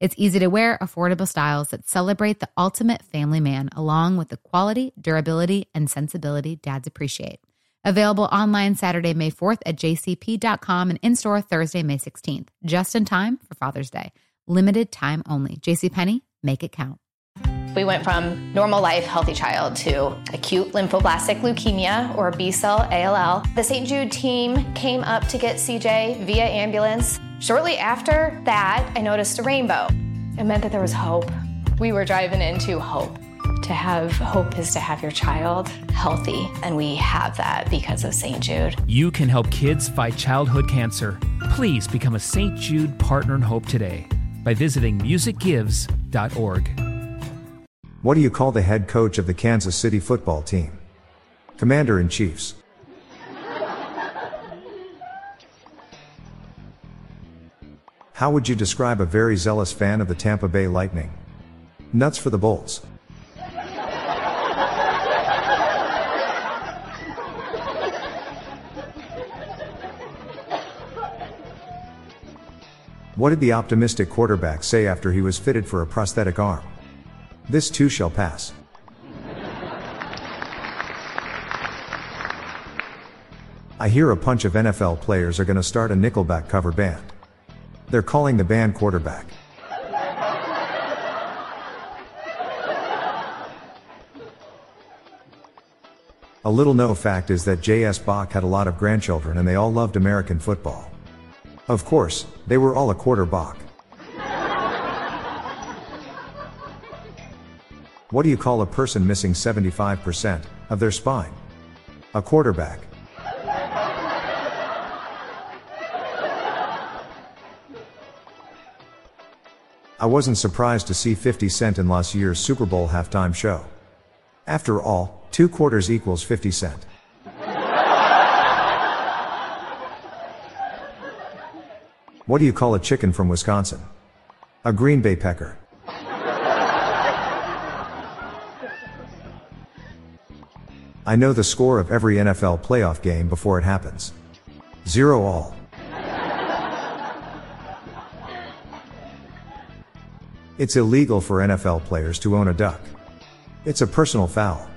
It's easy to wear, affordable styles that celebrate the ultimate family man, along with the quality, durability, and sensibility dads appreciate. Available online Saturday, May 4th at jcp.com and in store Thursday, May 16th, just in time for Father's Day. Limited time only. JCPenney, make it count. We went from normal life, healthy child to acute lymphoblastic leukemia or B cell ALL. The St. Jude team came up to get CJ via ambulance. Shortly after that, I noticed a rainbow. It meant that there was hope. We were driving into hope. To have hope is to have your child healthy, and we have that because of St. Jude. You can help kids fight childhood cancer. Please become a St. Jude Partner in Hope today by visiting musicgives.org. What do you call the head coach of the Kansas City football team? Commander in Chiefs. How would you describe a very zealous fan of the Tampa Bay Lightning? Nuts for the Bolts. What did the optimistic quarterback say after he was fitted for a prosthetic arm? This too shall pass. I hear a bunch of NFL players are going to start a Nickelback cover band. They're calling the band Quarterback. A little known fact is that J.S. Bach had a lot of grandchildren and they all loved American football. Of course, they were all a quarter Bach. What do you call a person missing 75% of their spine? A quarterback. I wasn't surprised to see 50 Cent in last year's Super Bowl halftime show. After all, two quarters equals 50 Cent. What do you call a chicken from Wisconsin? A Green Bay pecker. I know the score of every NFL playoff game before it happens. Zero all. It's illegal for NFL players to own a duck. It's a personal foul.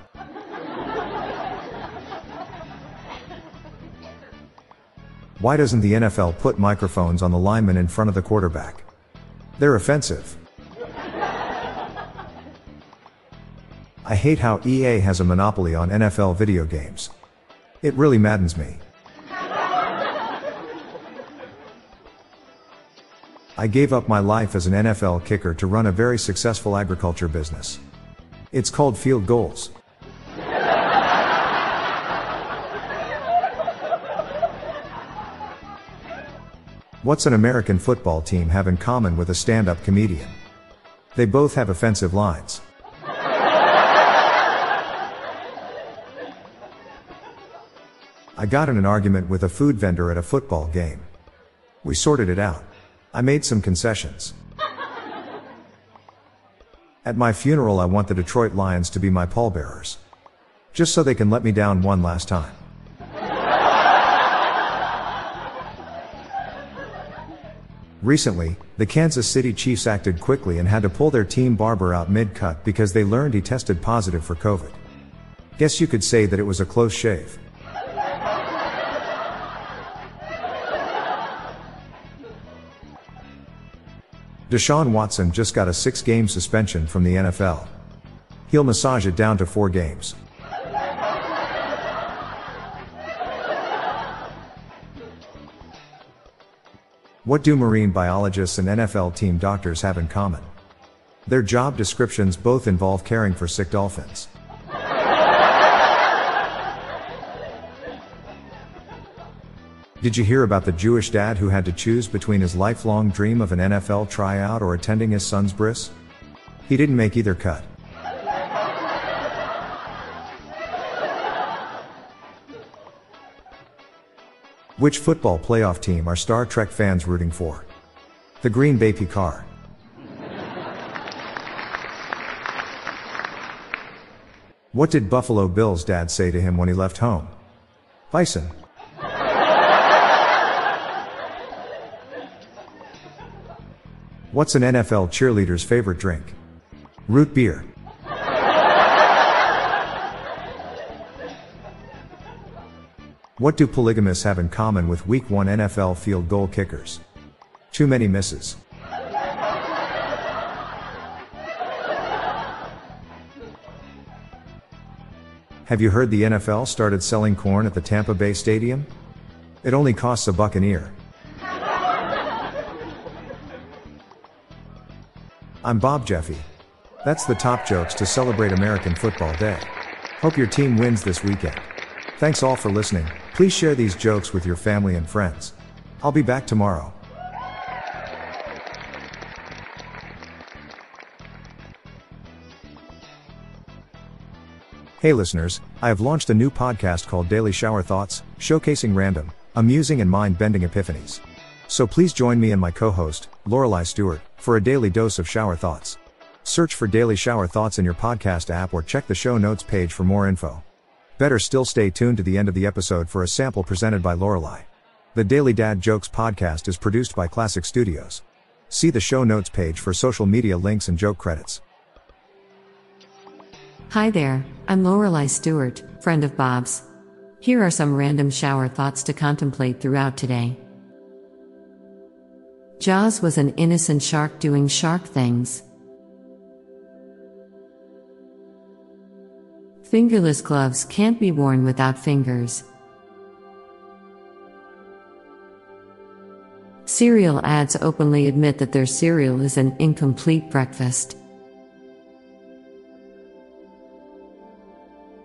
Why doesn't the NFL put microphones on the linemen in front of the quarterback? They're offensive. I hate how EA has a monopoly on NFL video games. It really maddens me. I gave up my life as an NFL kicker to run a very successful agriculture business. It's called Field Goals. What's an American football team have in common with a stand up comedian? They both have offensive lines. I got in an argument with a food vendor at a football game. We sorted it out. I made some concessions. At my funeral, I want the Detroit Lions to be my pallbearers. Just so they can let me down one last time. Recently, the Kansas City Chiefs acted quickly and had to pull their team barber out mid cut because they learned he tested positive for COVID. Guess you could say that it was a close shave. Deshaun Watson just got a six game suspension from the NFL. He'll massage it down to four games. What do marine biologists and NFL team doctors have in common? Their job descriptions both involve caring for sick dolphins. Did you hear about the Jewish dad who had to choose between his lifelong dream of an NFL tryout or attending his son's bris? He didn't make either cut. Which football playoff team are Star Trek fans rooting for? The Green Bay Packers. What did Buffalo Bill's dad say to him when he left home? Bison. What's an NFL cheerleader's favorite drink? Root beer. What do polygamists have in common with week 1 NFL field goal kickers? Too many misses. Have you heard the NFL started selling corn at the Tampa Bay Stadium? It only costs a buck an ear. I'm Bob Jeffy. That's the top jokes to celebrate American Football Day. Hope your team wins this weekend. Thanks all for listening. Please share these jokes with your family and friends. I'll be back tomorrow. Hey listeners, I have launched a new podcast called Daily Shower Thoughts, showcasing random, amusing and mind-bending epiphanies. So please join me and my co-host, Lorelei Stewart, for a daily dose of shower thoughts. Search for Daily Shower Thoughts in your podcast app or check the show notes page for more info. Better still stay tuned to the end of the episode for a sample presented by Lorelei. The Daily Dad Jokes podcast is produced by Classic Studios. See the show notes page for social media links and joke credits. Hi there, I'm Lorelei Stewart, friend of Bob's. Here are some random shower thoughts to contemplate throughout today. Jaws was an innocent shark doing shark things. Fingerless gloves can't be worn without fingers. Cereal ads openly admit that their cereal is an incomplete breakfast.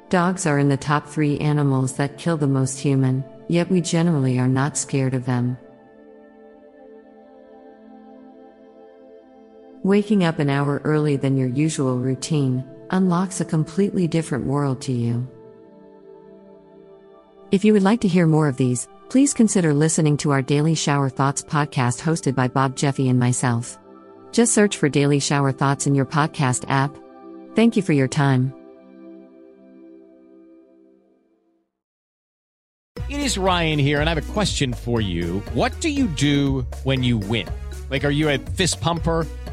Dogs are in the top three animals that kill the most human, yet we generally are not scared of them. Waking up an hour early than your usual routine unlocks a completely different world to you. If you would like to hear more of these, please consider listening to our Daily Shower Thoughts podcast hosted by Bob Jeffy and myself. Just search for Daily Shower Thoughts in your podcast app. Thank you for your time. It is Ryan here, and I have a question for you. What do you do when you win? Like, are you a fist pumper?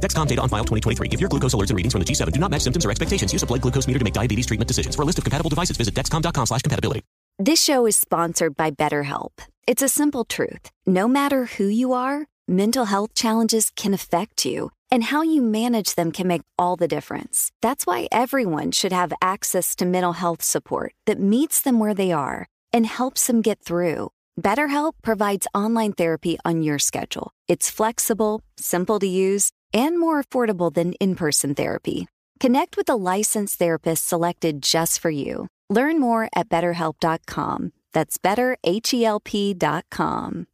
Dexcom data on file 2023. If your glucose alerts and readings from the G7 do not match symptoms or expectations, use a blood glucose meter to make diabetes treatment decisions. For a list of compatible devices, visit Dexcom.com slash compatibility. This show is sponsored by BetterHelp. It's a simple truth. No matter who you are, mental health challenges can affect you, and how you manage them can make all the difference. That's why everyone should have access to mental health support that meets them where they are and helps them get through. BetterHelp provides online therapy on your schedule. It's flexible, simple to use, and more affordable than in person therapy. Connect with a licensed therapist selected just for you. Learn more at betterhelp.com. That's betterhelp.com.